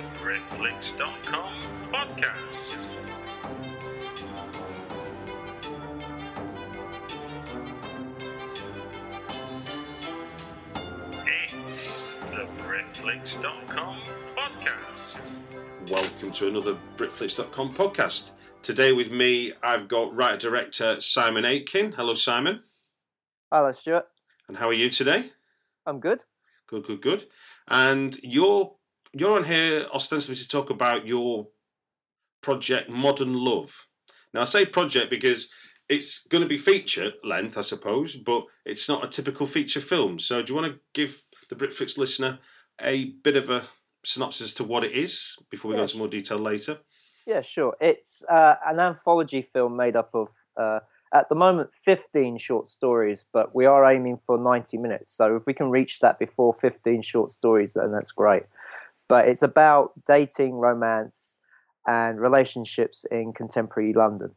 the Britflicks.com podcast. It's the Britflicks.com podcast. Welcome to another Britflicks.com podcast. Today with me, I've got writer director Simon Aitken. Hello, Simon. Hello, Stuart. And how are you today? I'm good. Good, good, good. And you're you're on here ostensibly to talk about your project Modern Love. Now I say project because it's going to be feature length, I suppose, but it's not a typical feature film. So do you want to give the Britflicks listener a bit of a synopsis as to what it is before we go into more detail later? Yeah, sure. It's uh, an anthology film made up of, uh, at the moment, 15 short stories, but we are aiming for 90 minutes. So if we can reach that before 15 short stories, then that's great. But it's about dating, romance, and relationships in contemporary London.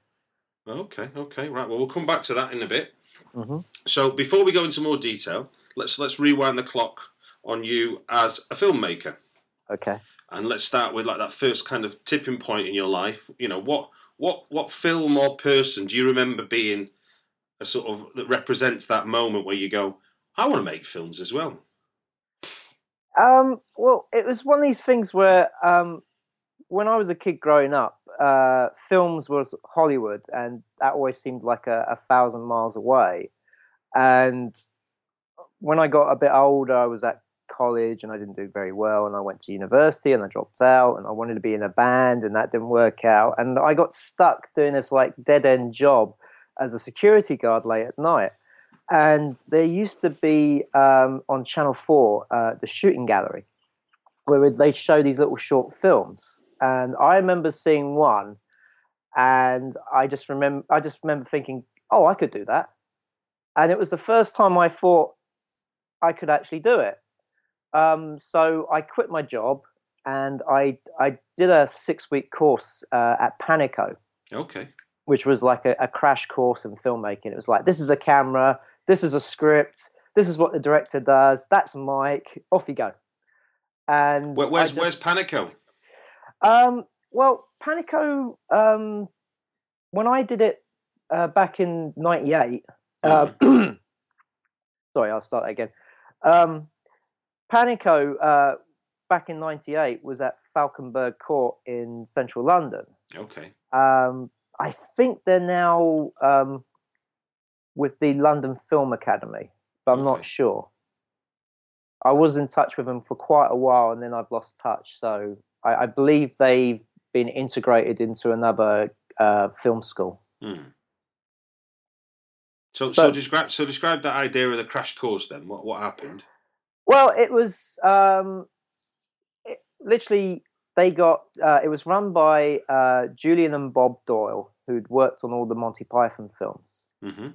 Okay, okay, right. Well, we'll come back to that in a bit. hmm So before we go into more detail, let's let's rewind the clock on you as a filmmaker, Okay. and let's start with like that first kind of tipping point in your life. You know, what what what film or person do you remember being a sort of that represents that moment where you go, I want to make films as well. Um, well, it was one of these things where um, when I was a kid growing up, uh, films was Hollywood, and that always seemed like a, a thousand miles away. And when I got a bit older, I was at college and I didn't do very well, and I went to university and I dropped out, and I wanted to be in a band, and that didn't work out, and I got stuck doing this like dead end job as a security guard late at night and there used to be um, on Channel Four uh, the shooting gallery, where they show these little short films, and I remember seeing one, and I just remember I just remember thinking, oh, I could do that, and it was the first time I thought I could actually do it. Um, so I quit my job and I I did a six week course uh, at Panico Okay. which was like a, a crash course in filmmaking. It was like, this is a camera, this is a script, this is what the director does, that's Mike, off you go. And Where, where's just- where's Panico? um, well, Panico, um, when I did it uh, back in '98, uh, sorry, I'll start that again. Um, Panico uh, back in '98 was at Falconberg Court in central London. Okay. Um, I think they're now um, with the London Film Academy, but I'm Okay. not sure. I was in touch with them for quite a while, and then I've lost touch. So I, I believe they've been integrated into another uh, film school. Hmm. So so describe so describe that idea of the crash course then. What what happened? Well, it was um, it, literally they got uh, it was run by uh, Julian and Bob Doyle, who'd worked on all the Monty Python films. hmm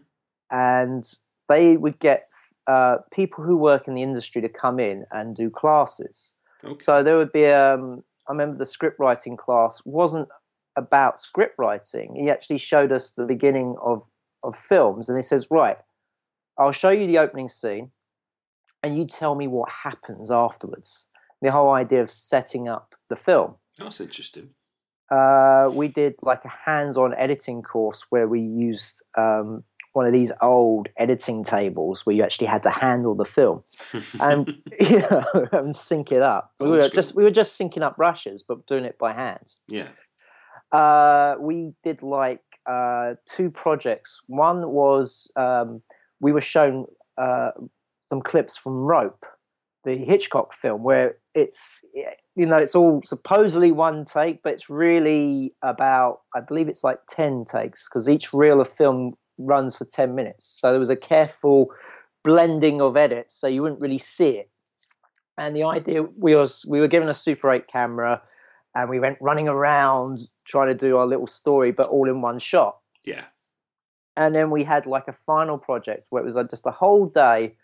and they would get uh, people who work in the industry to come in and do classes. Okay. So there would be, um, I remember the script writing class wasn't about script writing. He actually showed us the beginning of, of films, and he says, Right, I'll show you the opening scene, and you tell me what happens afterwards. The whole idea of setting up the film That's interesting. uh, we did like a hands-on editing course where we used um, one of these old editing tables where you actually had to handle the film and you know, and sync it up. We were just we were just syncing up rushes, but doing it by hand. yeah. Uh, we did like uh, two projects. One was um, we were shown uh, some clips from Rope, the Hitchcock film, where it's you know it's all supposedly one take, but it's really about I believe it's like ten takes because each reel of film runs for ten minutes. So there was a careful blending of edits, so you wouldn't really see it. And the idea we was we were given a Super 8 camera, and we went running around trying to do our little story, but all in one shot Yeah. and then we had like a final project where it was like just a whole day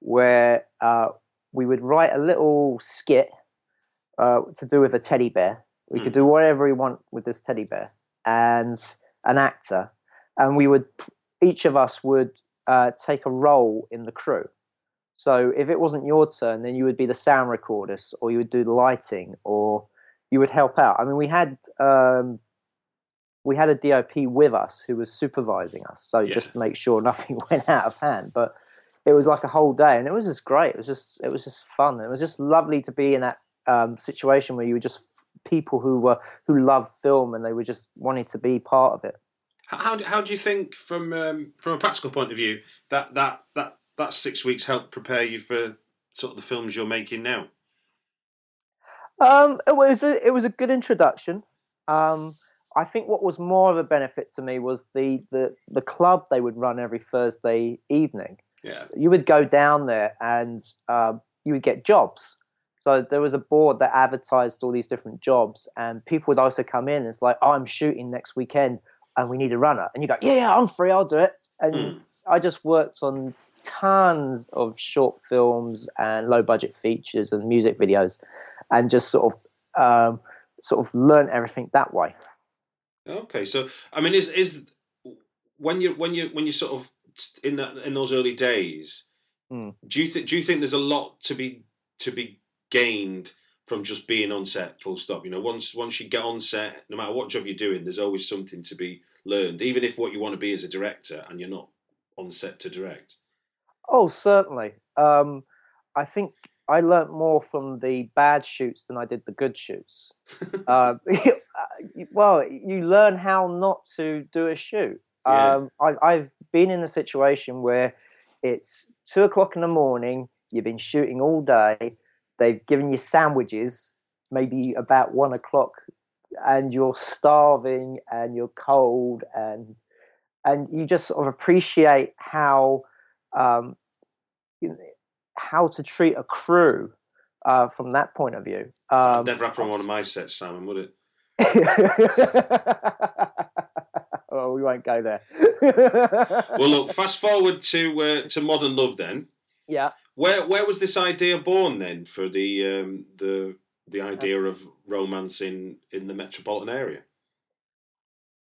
where uh, we would write a little skit uh, to do with a teddy bear. We could do whatever we want with this teddy bear and an actor, and we would each of us would uh, take a role in the crew. So if it wasn't your turn, then you would be the sound recordist, or you would do the lighting, or you would help out. I mean, we had um, we had a DOP with us who was supervising us, so Yeah. just to make sure nothing went out of hand. But it was like a whole day, and it was just great. It was just it was just fun. It was just lovely to be in that um, situation where you were just people who were who loved film and they were just wanting to be part of it. How, do, how do you think, from um, from a practical point of view, that that that that six weeks helped prepare you for sort of the films you're making now? Um, it was a, it was a good introduction. Um, I think what was more of a benefit to me was the, the the club they would run every Thursday evening. Yeah. You would go down there and um, you would get jobs. So there was a board that advertised all these different jobs, and people would also come in. And it's like, oh, I'm shooting next weekend, and we need a runner. And you go, yeah, yeah, I'm free, I'll do it. And Mm. I just worked on tons of short films and low budget features and music videos, and just sort of um, sort of learn everything that way. Okay, so I mean, is is when you when you when you sort of in that in those early days, Mm. do you think do you think there's a lot to be to be gained from just being on set? Full stop. You know, once once you get on set, no matter what job you're doing, there's always something to be learned, even if what you want to be is a director and you're not on set to direct. Oh, certainly. Um, I think I learnt more from the bad shoots than I did the good shoots. uh, well, you learn how not to do a shoot. Yeah. Um, I, I've been in a situation where it's two o'clock in the morning. You've been shooting all day. They've given you sandwiches, maybe about one o'clock, and you're starving and you're cold and and you just sort of appreciate how um, you know, how to treat a crew uh, from that point of view. Um, never happen on one of my sets, Simon, would it? well, we won't go there. Well, look, fast forward to uh, to Modern Love. Then, yeah. Where where was this idea born then for the um, the the idea of romance in in the metropolitan area?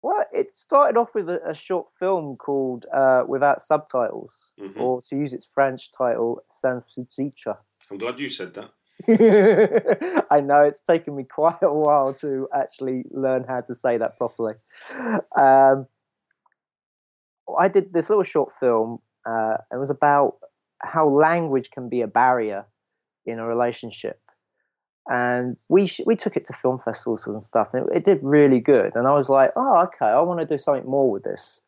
Well, it started off with a, a short film called uh, Without Subtitles, Mhm. or to use its French title, Sans sous-titres. I'm glad you said that. I know it's taken me quite a while to actually learn how to say that properly. Um, I did this little short film. Uh, it was about how language can be a barrier in a relationship, and we sh- we took it to film festivals and stuff, and it, it did really good. And I was like, oh, okay, I want to do something more with this.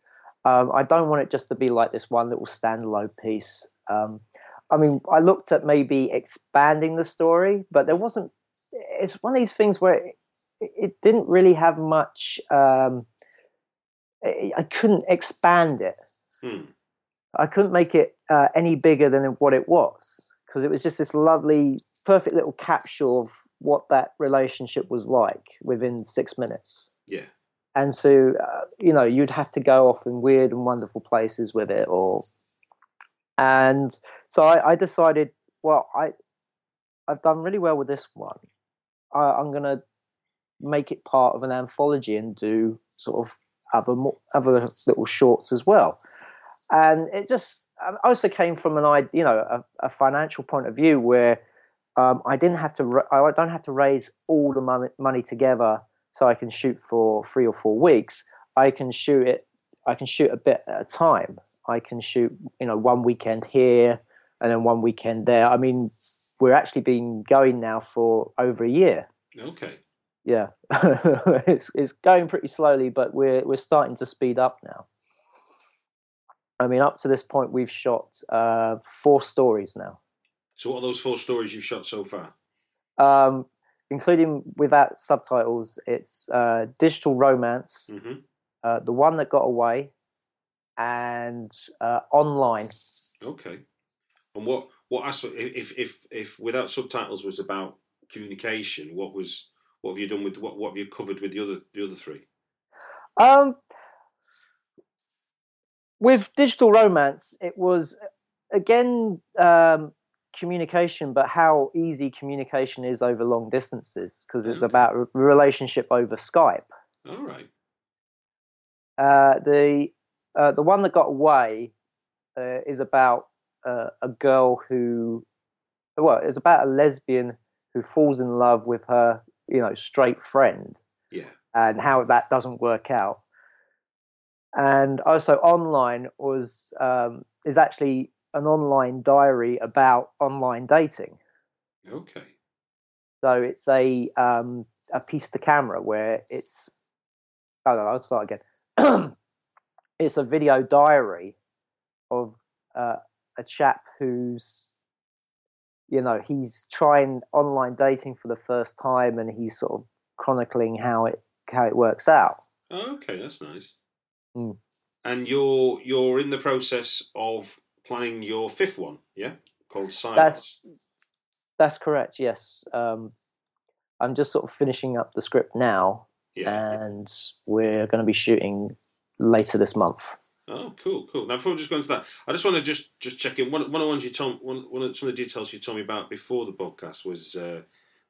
Um, I don't want it just to be like this one little standalone piece. Um, I mean, I looked at maybe expanding the story, but there wasn't. It's one of these things where it, it didn't really have much. Um, I couldn't expand it. Hmm. I couldn't make it uh, any bigger than what it was because it was just this lovely, perfect little capsule of what that relationship was like within six minutes. Yeah. and so uh, you know you'd have to go off in weird and wonderful places with it or and so I, I decided well i i've done really well with this one. I, i'm going to make it part of an anthology and do sort of other mo- other little shorts as well and it just I also came from an you know a, a financial point of view where um, I didn't have to. I don't have to raise all the money, money together so I can shoot for three or four weeks. I can shoot it. I can shoot a bit at a time. I can shoot, you know, one weekend here and then one weekend there. I mean, we're actually been going now for over a year. Okay. Yeah, it's it's going pretty slowly, but we're we're starting to speed up now. I mean, up to this point, we've shot uh, four stories now. So, what are those four stories you've shot so far? um, including without subtitles. It's uh, digital romance, hmm uh, the one that got away, and uh, online. Okay. And what what aspect? If if if without subtitles was about communication, what was what have you done with what what have you covered with the other the other three? Um, with digital romance, it was again um, communication, but how easy communication is over long distances because it's Okay. about a relationship over Skype. All right. Uh, the uh, the one that got away uh, is about uh, a girl who, well, it's about a lesbian who falls in love with her you know straight friend Yeah. and how that doesn't work out. And also, online was um, is actually an online diary about online dating. Okay. So it's a um, a piece to camera where it's. Oh no, I'll start again. it's a video diary of uh, a chap who's, you know, he's trying online dating for the first time, and he's sort of chronicling how it how it works out. Oh, okay, that's nice. Mm. And you're you're in the process of planning your fifth one, yeah, called Silence. That's that's correct. Yes, um, I'm just sort of finishing up the script now, yeah. and we're going to be shooting later this month. Oh, cool, cool. Now, before we just go into that, I just want to just just check in. One, one of the ones you told one, one of some of the details you told me about before the podcast was uh,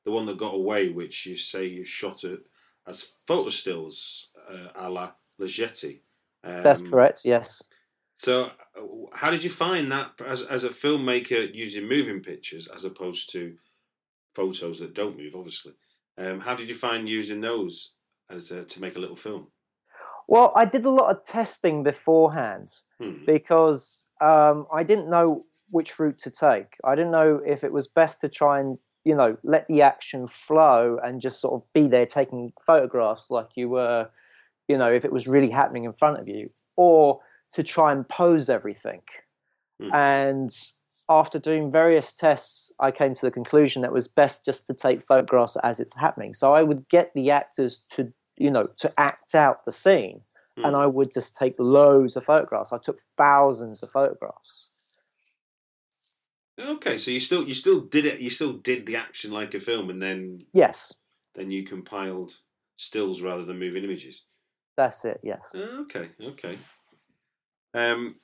the one that got away, which you say you shot it as photo stills uh, a la Leggetti. Um, That's correct. Yes. So, uh, how did you find that as as a filmmaker using moving pictures as opposed to photos that don't move? Obviously, um, how did you find using those as a, to make a little film? Well, I did a lot of testing beforehand Hmm. because um, I didn't know which route to take. I didn't know if it was best to try and you know let the action flow and just sort of be there taking photographs like you were, you know, if it was really happening in front of you, or to try and pose everything. Hmm. And after doing various tests, I came to the conclusion that it was best just to take photographs as it's happening. So I would get the actors to, you know, to act out the scene, and Hmm. I would just take loads of photographs. I took thousands of photographs. Okay, so you still you still did it. You still did the action like a film, and then Yes, then you compiled stills rather than moving images. That's it. Yes. Okay, okay. Um,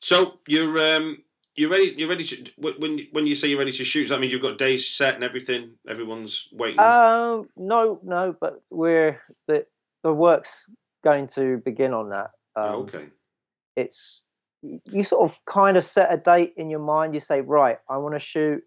so you're um you're ready. You're ready to when when you say you're ready to shoot. Does that mean you've got days set and everything? Everyone's waiting. Um, no, no, but we're the the work's going to begin on that. Um, Oh, okay. it's you sort of kind of set a date in your mind. You say, right, I want to shoot,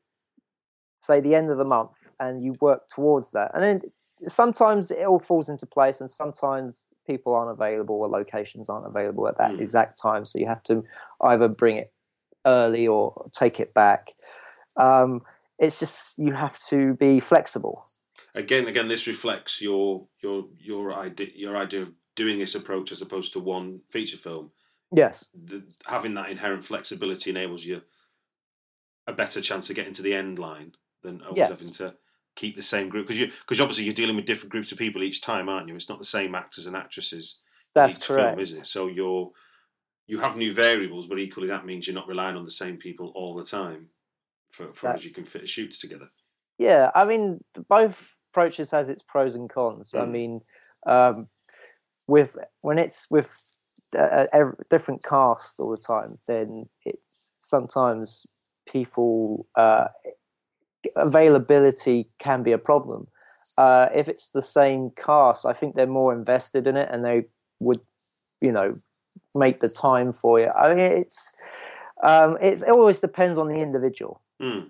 say the end of the month, and you work towards that. And then sometimes it all falls into place, and sometimes people aren't available or locations aren't available at that Mm. exact time. So you have to either bring it early or take it back. Um, it's just you have to be flexible. Again, again, this reflects your your your idea your idea of doing this approach as opposed to one feature film. Yes, The, having that inherent flexibility enables you a better chance of getting to the end line than always Yes. having to keep the same group because you because obviously you're dealing with different groups of people each time, aren't you? It's not the same actors and actresses that's each correct. film, is it? So you're you have new variables, but equally that means you're not relying on the same people all the time for, for as you can fit shoots together. Yeah, I mean, both approaches has its pros and cons. I Mm. mean, um, with when it's with a, a a different cast all the time, then it's sometimes people uh, availability can be a problem. Uh, if it's the same cast, I think they're more invested in it, and they would, you know, make the time for it. I mean, it's um, it's, it always depends on the individual Mm.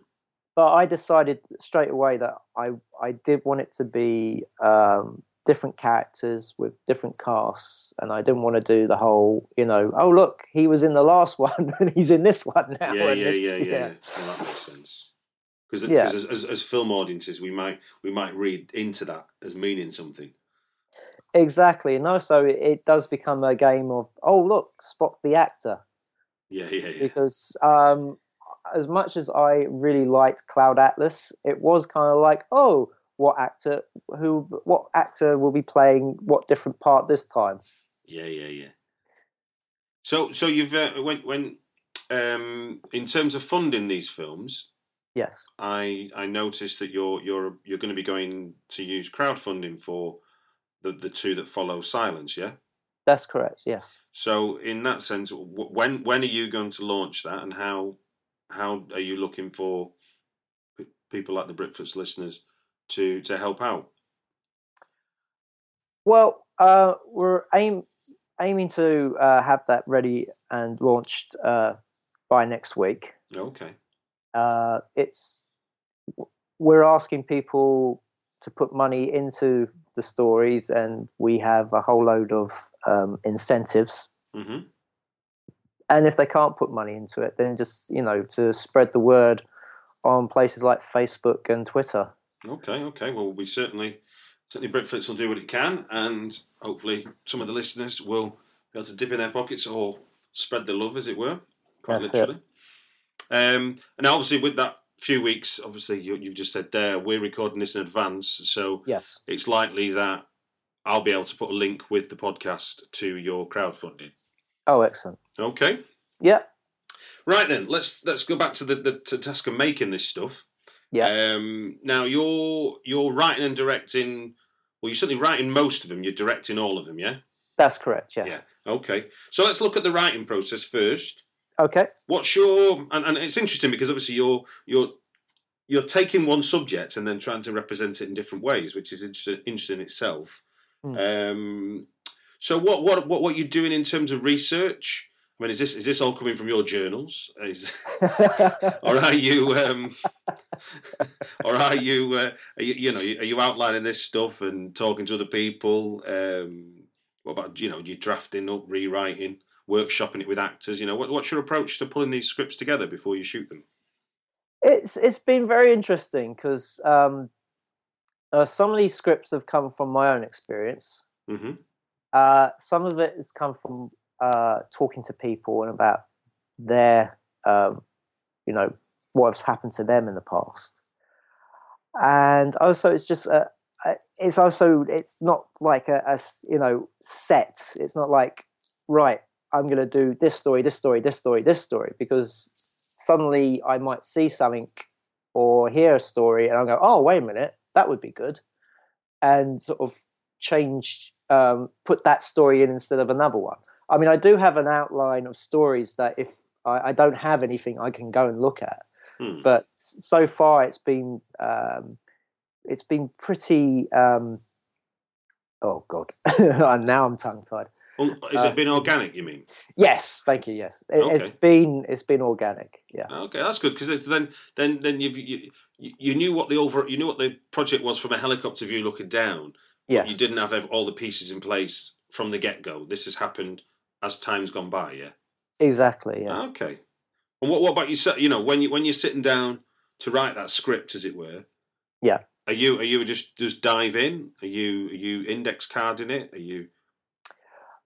but I decided straight away that I I did want it to be um, different characters with different casts, and I didn't want to do the whole you know oh look he was in the last one and he's in this one now. Yeah, and yeah, yeah, yeah, Well, that makes sense. Because Yeah. as, as, as film audiences, we might we might read into that as meaning something. exactly. No, so it, it does become a game of oh look spot the actor Yeah, yeah, yeah. because um, as much as I really liked Cloud Atlas, it was kind of like oh what actor who what actor will be playing what different part this time. Yeah, yeah, yeah. So, so you've uh, when when um, in terms of funding these films, Yes. I I noticed that you're you're you're going to be going to use crowdfunding for the the two that follow Silence. Yeah. That's correct. Yes. So, in that sense, when when are you going to launch that, and how how are you looking for p- people like the Britflicks listeners to to help out? Well, uh, we're aim aiming to uh, have that ready and launched uh, by next week. Okay. Uh, it's we're asking people to put money into the stories, and we have a whole load of um, incentives. hmm And if they can't put money into it, then just you know to spread the word on places like Facebook and Twitter. Okay, okay. Well, we certainly, certainly Britflicks will do what it can, and hopefully some of the listeners will be able to dip in their pockets or spread the love, as it were, quite That's it. Um, and obviously, with that few weeks, obviously you, you've just said there we're recording this in advance, so Yes. it's likely that I'll be able to put a link with the podcast to your crowdfunding. Oh, excellent. Okay. Yeah. Right then, let's let's go back to the, the to task of making this stuff. Yeah. Um, now you're you're writing and directing. Well, you're certainly writing most of them. You're directing all of them, yeah. That's correct. Yes. Yeah. Okay. So let's look at the writing process first. Okay. What's your and, and it's interesting because obviously you're you're you're taking one subject and then trying to represent it in different ways, which is interesting, interesting in itself. Hmm. Um, so what what what what you're doing in terms of research? I mean, is this is this all coming from your journals? Is, or are you um, or are you, uh, are you you know are you outlining this stuff and talking to other people um, what about you know you drafting up rewriting workshopping it with actors you know what, what's your approach to pulling these scripts together before you shoot them it's it's been very interesting because um, uh, some of these scripts have come from my own experience. hmm Uh, some of it has come from uh, talking to people and about their, um, you know, what's happened to them in the past. And also, it's just, uh, uh, it's also, it's not like a you know, set. It's not like, right, I'm going to do this story, this story, this story, this story, because suddenly I might see something or hear a story and I'll go, oh, wait a minute, that would be good. And sort of change um, put that story in instead of another one. I mean, I do have an outline of stories that if I, I don't have anything, I can go and look at. Hmm. But so far, it's been um, it's been pretty. Um, oh God! And now I'm tongue tied. Well, has Uh, it been organic you mean Yes, thank you. Yes, it, Okay. it's been it's been organic. Yeah, okay that's good because then then then you've, you you knew what the over you knew what the project was from a helicopter view looking down yeah, you didn't have all the pieces in place from the get-go this has happened as time's gone by yeah exactly. Yeah. Okay. And what, what about you? You know, when you when you're sitting down to write that script, as it were. Yeah. Are you are you just just dive in? Are you are you index carding it? Are you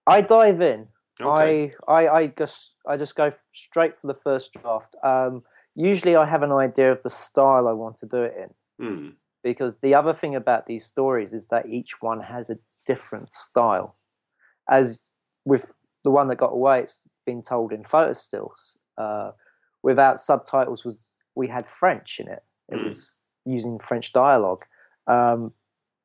I dive in. okay? I, I I just I just go straight for the first draft. Um, usually, I have an idea of the style I want to do it in. Hmm. because the other thing about these stories is that each one has a different style. As with the one that got away, it's been told in photo stills. Uh, without subtitles, was we had French in it. It Mm. was using French dialogue. Um,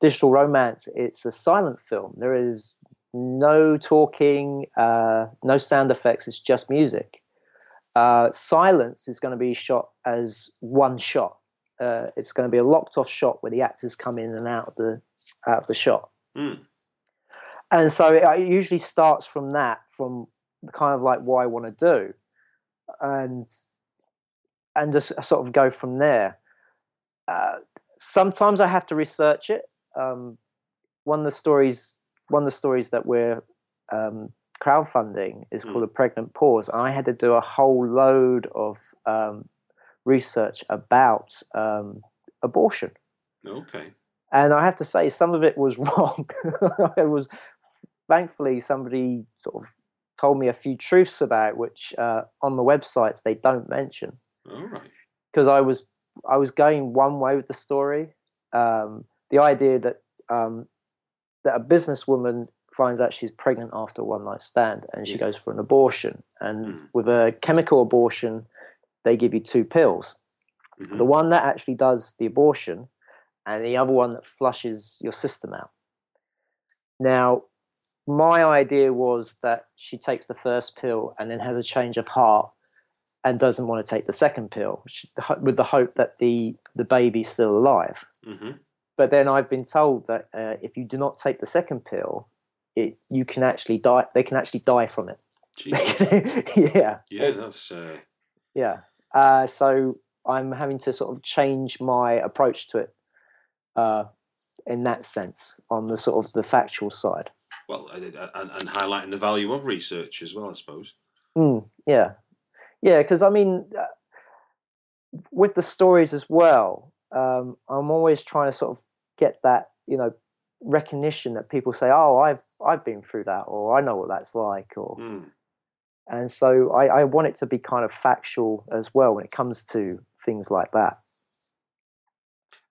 Digital Romance, it's a silent film. There is no talking, uh, no sound effects. It's just music. Uh, silence is going to be shot as one shot uh, it's going to be a locked off shot where the actors come in and out of the out of the shot. Hmm. And so it, it usually starts from that, from kind of like what I want to do, and and just sort of go from there. Uh, sometimes I have to research it. Um, one of the stories, one of the stories that we're um, crowdfunding is Mm. called a pregnant pause. and I had to do a whole load of um, research about um, abortion. Okay. And I have to say, some of it was wrong. it was thankfully somebody sort of told me a few truths about which uh, on the websites they don't mention All right. because I was I was going one way with the story. Um, the idea that um, that a businesswoman finds out she's pregnant after a one night stand and she goes for an abortion, and Mm. with a chemical abortion, they give you two pills Mhm. the one that actually does the abortion and the other one that flushes your system out. Now, my idea was that she takes the first pill and then has a change of heart and doesn't want to take the second pill with the hope that the, the baby's still alive. Mhm. But then I've been told that uh, if you do not take the second pill, it, you can actually die. They can actually die from it. Yeah. Yeah, that's uh, yeah. Uh, so I'm having to sort of change my approach to it uh, in that sense on the sort of the factual side. Well, and, and, highlighting the value of research as well, I suppose. Mm, yeah, yeah, because I mean, uh, with the stories as well, um, I'm always trying to sort of get that you know recognition that people say, "Oh, I've I've been through that," or "I know what that's like," or Mm. and so I, I want it to be kind of factual as well when it comes to things like that.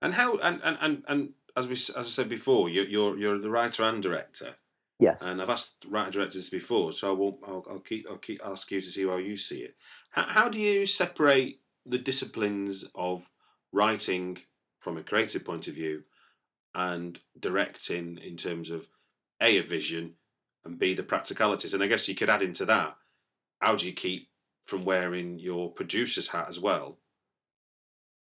And how and, and, and, and as we as I said before, you're you're, you're the writer and director, Yes. and I've asked writer directors before, so I will I'll, I'll keep I'll keep ask you to see how you see it. How, how do you separate the disciplines of writing from a creative point of view and directing in terms of a a vision and b the practicalities? And I guess you could add into that how do you keep from wearing your producer's hat as well?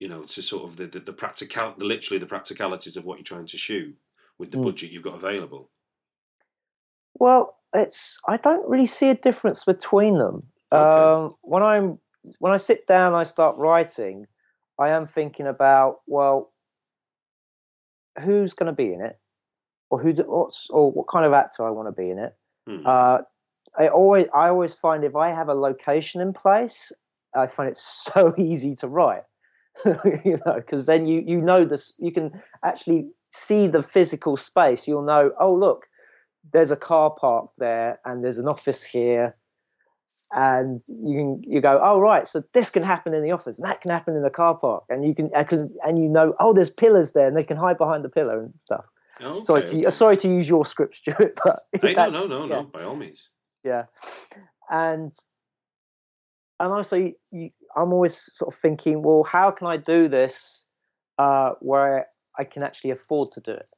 You know, to sort of the the, the practical, the, literally the practicalities of what you're trying to shoot with the Mm. budget you've got available. Well, it's I don't really see a difference between them. Okay. Um, when I'm when I sit down, I start writing. I am thinking about well, who's going to be in it, or who, what's, or what kind of actor I want to be in it. Hmm. Uh, I always I always find if I have a location in place, I find it so easy to write. you know, because then you you know this you can actually see the physical space. You'll know, oh look, there's a car park there, and there's an office here, and you can you go, oh right, so this can happen in the office, and that can happen in the car park, and you can, and you know, oh there's pillars there, and they can hide behind the pillar and stuff. Okay, sorry, to, sorry to use your script, Stuart, but Hey, no, no, no, yeah no, by all means. yeah and and also you, you, i'm always sort of thinking well how can i do this uh where i can actually afford to do it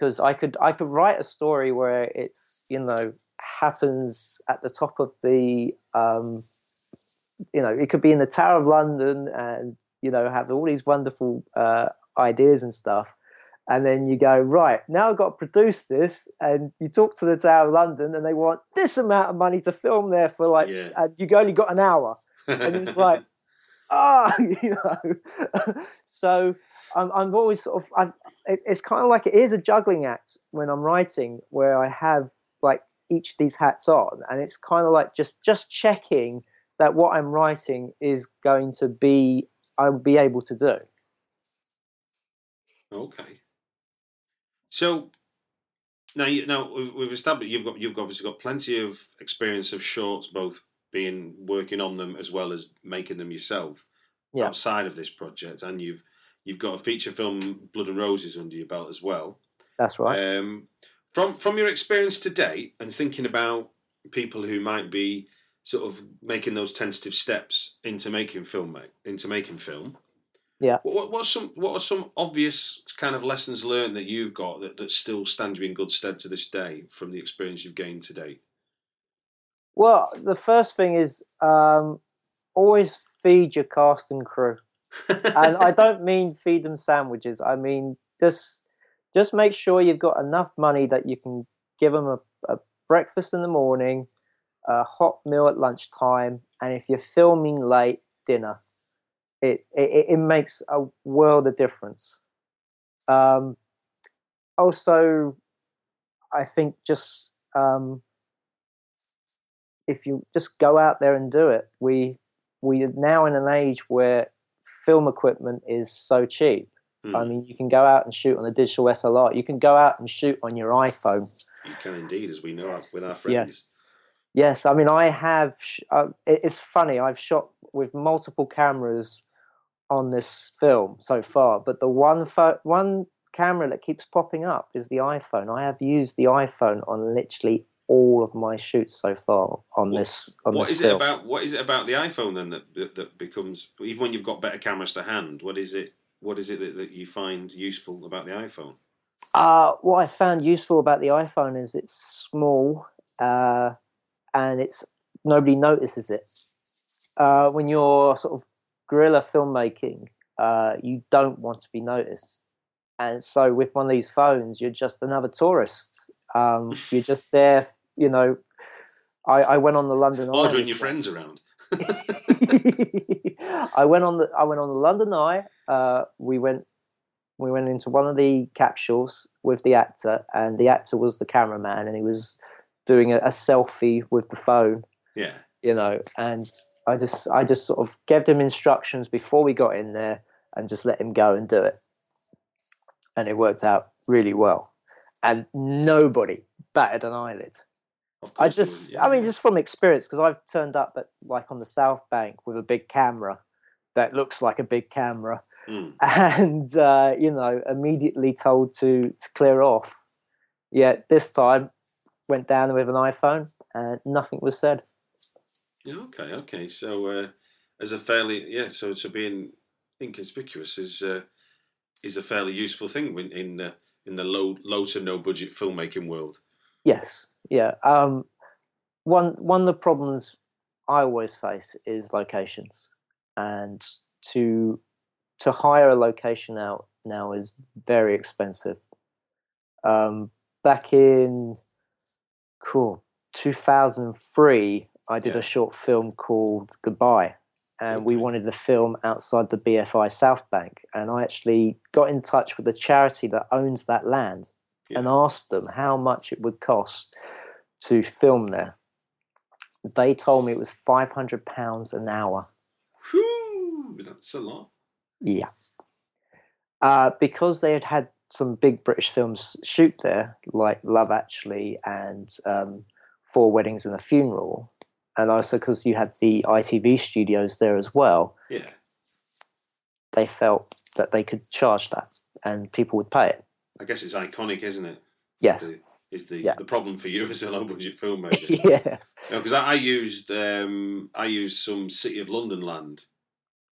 because i could i could write a story where it's you know happens at the top of the um you know it could be in the tower of london and you know have all these wonderful uh ideas and stuff and then you go right now i've got to produce this and you talk to the tower of london and they want this amount of money to film there for like Yeah. and you only got an hour and it's like ah you know so I'm, I'm always sort of I'm, it, it's kind of like it is a juggling act when i'm writing where i have like each of these hats on and it's kind of like just just checking that what i'm writing is going to be i'll be able to do Okay. So now, you, now we've, we've established you've got you've obviously got plenty of experience of shorts, both being working on them as well as making them yourself Yeah. outside of this project, and you've you've got a feature film, Blood and Roses, under your belt as well. that's right Um, from from your experience to date, and thinking about people who might be sort of making those tentative steps into making film, into making film. Yeah. What, what, what's some what are some obvious kind of lessons learned that you've got that, that still stand you in good stead to this day from the experience you've gained to date? Well, the first thing is um, always feed your cast and crew, and I don't mean feed them sandwiches. I mean just just make sure you've got enough money that you can give them a, a breakfast in the morning, a hot meal at lunchtime, and if you're filming late, dinner. It it, it makes a world of difference. Um, also, I think just um, if you just go out there and do it, we we are now in an age where film equipment is so cheap. Hmm, I mean, you can go out and shoot on a digital SLR. You can go out and shoot on your iPhone. you can indeed, as we know with our friends. Yes, I mean, I have. Uh, it's funny. I've shot with multiple cameras on this film so far, but the one pho- one camera that keeps popping up is the iPhone. I have used the iPhone on literally all of my shoots so far on What- this on What this is it about? What is it about the iPhone then that, that that becomes even when you've got better cameras to hand? What is it? What is it that, that you find useful about the iPhone? Uh, what I found useful about the iPhone is it's small uh, and it's nobody notices it. Uh, when you're sort of guerrilla filmmaking, uh, you don't want to be noticed. And so with one of these phones, you're just another tourist. Um, you're just there, you know. I, I went on the London Eye. Ordering your friends around. I went on the I went on the London Eye. Uh, we went We went into one of the capsules with the actor, and the actor was the cameraman, and he was doing a, a selfie with the phone, Yeah. you know. And I just, I just sort of gave him instructions before we got in there, and just let him go and do it, and it worked out really well. And nobody batted an eyelid. I just, I mean, just from experience, because I've turned up at like on the South Bank with a big camera that looks like a big camera, Mm. and uh, you know, immediately told to to clear off. Yet this time, went down with an iPhone and nothing was said. Yeah, okay, okay. So, uh, as a fairly yeah, so so being inconspicuous is uh, is a fairly useful thing in in, uh, in the low low to no budget filmmaking world. Yes, yeah. Um, one one of the problems I always face is locations, and to to hire a location out now is very expensive. Um, back in cool 2003, I did Yeah. a short film called Goodbye, and we wanted to film outside the BFI South Bank, and I actually got in touch with the charity that owns that land and asked them how much it would cost to film there. They told me it was five hundred pounds an hour. Whew, that's a lot. Yeah, uh, because they had had some big British films shoot there, like Love Actually and um, Four Weddings and a Funeral, and also because you had the ITV studios there as well. Yeah. They felt that they could charge that, and people would pay it. I guess it's iconic, isn't it? Yes. The, is the Yeah. the problem for you as a low budget filmmaker? yes. because I, I used um, I used some City of London land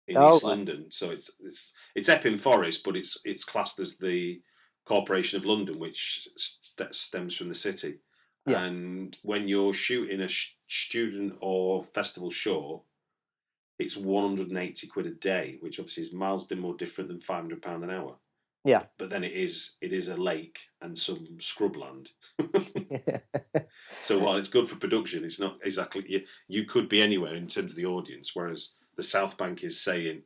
in Oh, East right. London, so it's it's it's Epping Forest, but it's it's classed as the Corporation of London, which st- stems from the city. Yeah. And when you're shooting a sh- student or festival show, it's 180 quid a day, which obviously is miles more different than 500 pound an hour. Yeah. But then it is it is a lake and some scrubland. So while it's good for production, it's not exactly you. You could be anywhere in terms of the audience, whereas the South Bank is saying,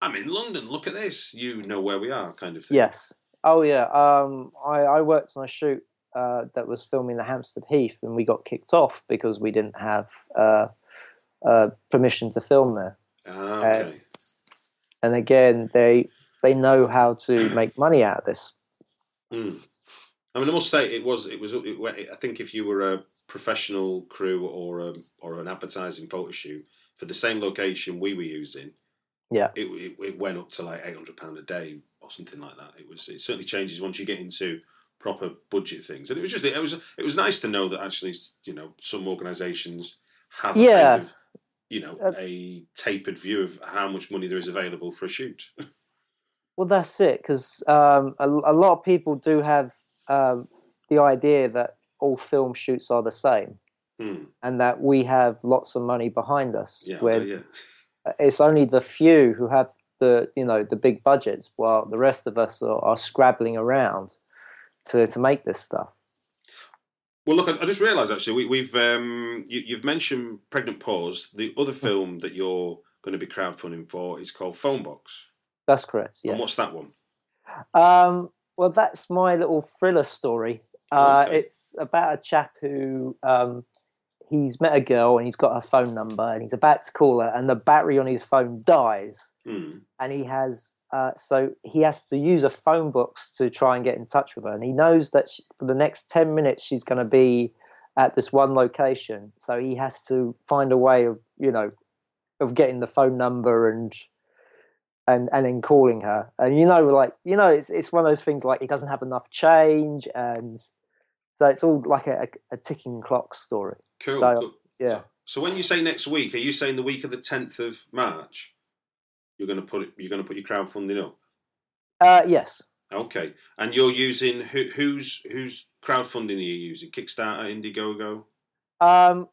"I'm in London. Look at this. You know where we are," kind of thing. Yes. Oh yeah. Um, I, I worked on a shoot uh, that was filming the Hampstead Heath, and we got kicked off because we didn't have uh, uh, permission to film there. Ah, Uh, okay. And again, they they know how to make money out of this. Mm. I mean, I must say it was it was. It, I think if you were a professional crew or a, or an advertising photo shoot for the same location we were using, Yeah. it it, it went up to like eight hundred pound a day or something like that. It was it certainly changes once you get into proper budget things, and it was just it was it was nice to know that actually you know some organisations have Yeah. kind of you know Uh, a tapered view of how much money there is available for a shoot. Well, that's it, because um, a, a lot of people do have um, the idea that all film shoots are the same, Hmm. and that we have lots of money behind us. Yeah, where yeah. it's only the few who have the you know the big budgets, while the rest of us are, are scrabbling around to to make this stuff. Well, look, I, I just realised actually we, we've um, you, you've mentioned Pregnant Pause. The other film that you're going to be crowdfunding for is called Phone Box. That's correct. Yeah. And what's that one? Um, well, that's my little thriller story. Uh, Okay. It's about a chap who um, he's met a girl and he's got her phone number and he's about to call her, and the battery on his phone dies, Hmm. and he has uh, so he has to use a phone box to try and get in touch with her, and he knows that she, for the next ten minutes she's going to be at this one location, so he has to find a way of you know of getting the phone number and and and then calling her and you know like you know it's it's one of those things like he doesn't have enough change and so it's all like a, a, ticking clock story Cool, So, cool. yeah So when you say next week, are you saying the week of the tenth of March? You're going to put it. You're going to put your crowdfunding up. uh yes Okay, and you're using who, who's who's crowdfunding are you using? Kickstarter, Indiegogo. um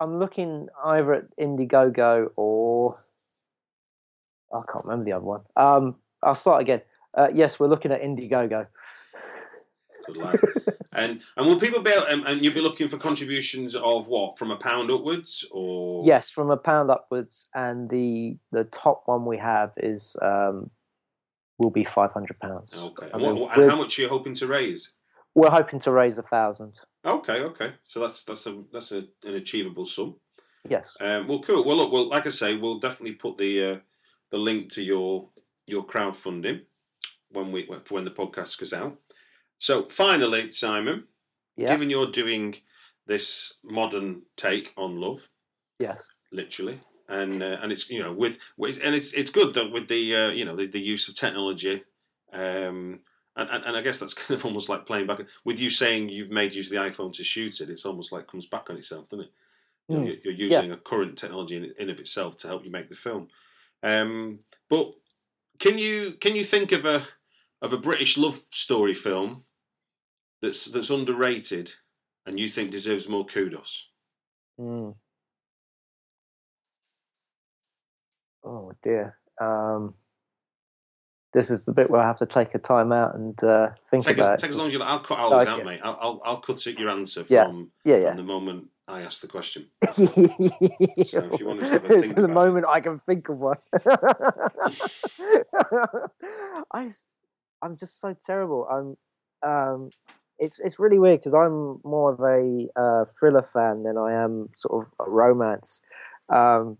i'm looking either at indiegogo or i can't remember the other one um i'll start again uh, yes we're looking at indiegogo Good lad. and and will people be able, and, and you'll be looking for contributions of what from a pound upwards or yes from a pound upwards and the the top one we have is um will be five hundred pounds. Okay. And, what- and how much are you hoping to raise? We're hoping to raise a thousand. Okay, okay. So that's that's a that's a, an achievable sum. Yes. Um, well, cool. Well, look. Well, like I say, we'll definitely put the uh, the link to your your crowdfunding when we for when the podcast goes out. So finally, Simon, Yeah. given you're doing this modern take on love, Yes. literally, and uh, and it's you know with, with and it's it's good that with the uh, you know the, the use of technology. Um, and, and, and I guess that's kind of almost like playing back with you saying you've made use of the iPhone to shoot it. It's almost like comes back on itself, doesn't it? Mm. You're you're using a current technology in, in of itself to help you make the film. Um, but can you can you think of a of a British love story film that's that's underrated and you think deserves more kudos? Mm. Oh dear. Um, this is the bit where I have to take a time out and uh, think Take about as, it. take as long as you like. I'll cut all of Okay. that, mate. I'll, I'll I'll cut your answer Yeah. from, yeah, from the moment I ask the question. so if you want to have a think the it. moment I can think of one. I'm just so terrible. I'm. Um, it's it's really weird because I'm more of a uh, thriller fan than I am sort of a romance. Um,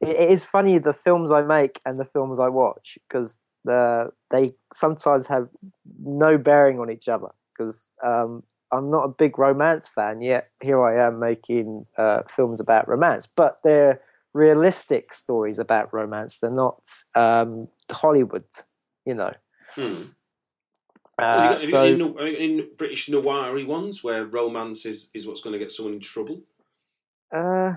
it, it is funny the films I make and the films I watch because the they sometimes have no bearing on each other because um, I'm not a big romance fan yet. Here I am making uh, films about romance, but they're realistic stories about romance. They're not um, Hollywood, you know. Hmm. Have you Uh, got, have you so got any, any British noir ones where romance is, is what's going to get someone in trouble? uh,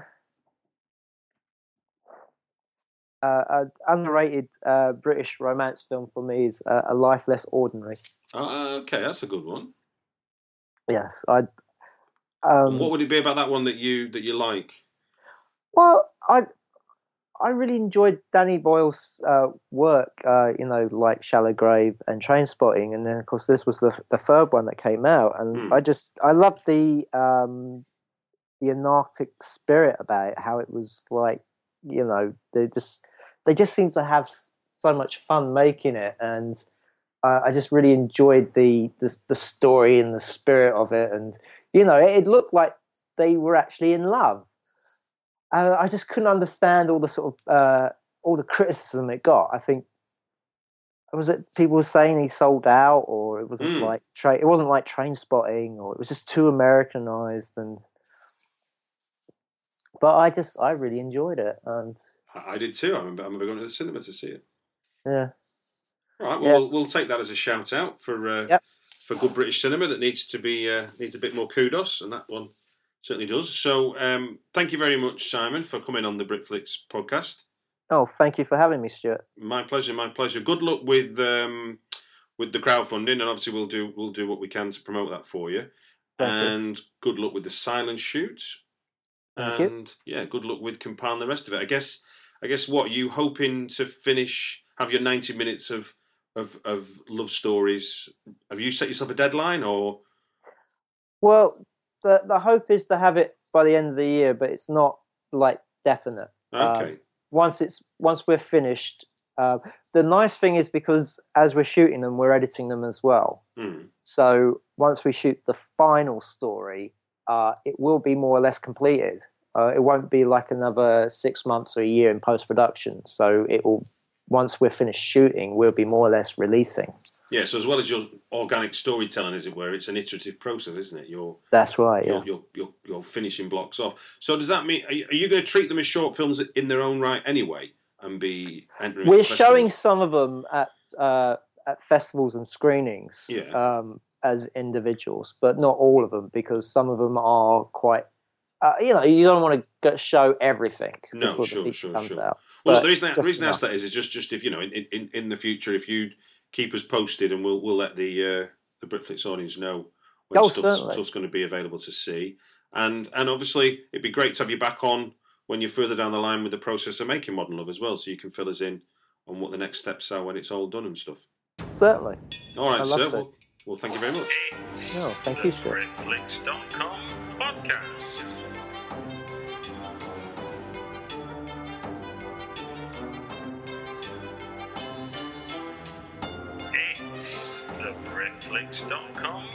uh, an underrated uh, British romance film for me is uh, A Life Less Ordinary. Uh, okay, that's a good one. Yes, I. Um, what would it be about that one that you that you like? Well, I I really enjoyed Danny Boyle's uh, work. Uh, you know, like Shallow Grave and Trainspotting, and then of course this was the the third one that came out, and Hmm. I just I loved the um, the anarchic spirit about it. How it was like, you know, they just they just seem to have so much fun making it, and uh, I just really enjoyed the, the the story and the spirit of it, and you know, it, it looked like they were actually in love uh, I just couldn't understand all the sort of uh, all the criticism it got. I think was it people were saying he sold out, or it wasn't Mm. like tra- it wasn't like Trainspotting, or it was just too Americanized. And but I just I really enjoyed it, and I, did too. I remember, I remember going to the cinema to see it. yeah, All right, well, Yeah. we'll, we'll take that as a shout out for uh, Yep. for good British cinema that needs to be uh, needs a bit more kudos, and that one certainly does. So, um, thank you very much, Simon, for coming on the Britflicks podcast. oh, thank you for having me, Stuart. My pleasure, my pleasure. Good luck with um, with the crowdfunding, and obviously we'll do we'll do what we can to promote that for you. Thank you. and good luck with the silent shoot. Thank you. and yeah, good luck with compiling the rest of it. I guess I guess what you hoping to finish have your ninety minutes of of of love stories. Have you set yourself a deadline or Well, the the hope is to have it by the end of the year, but it's not like definite. Uh, okay? once it's once we're finished uh, the nice thing is because as we're shooting them we're editing them as well Hmm. so once we shoot the final story uh, it will be more or less completed uh, it won't be like another six months or a year in post-production so it will once we're finished shooting we'll be more or less releasing Yeah. So as well as your organic storytelling, as it were, it's an iterative process, isn't it? You're that's right yeah you're, you're, you're, you're finishing blocks off. So does that mean are you, you going to treat them as short films in their own right anyway, and be entering? we're showing some of them at uh, at festivals and screenings Yeah. um, as individuals, but not all of them because some of them are quite. Uh, you know, you don't want to show everything No, before sure, sure, comes sure. out. Well, the reason, I, the reason I asked that is, is just, just if you know, in, in, in the future, if you keep us posted, and we'll we'll let the uh, the Britflicks audience know when Oh, stuff's, certainly. stuff's going to be available to see, and and obviously it'd be great to have you back on when you're further down the line with the process of making Modern Love as well, so you can fill us in on what the next steps are when it's all done and stuff. Certainly. All right, sir. Well, well, thank you very much. No, thank the you, sir Britflicks.com podcast. Netflix.com.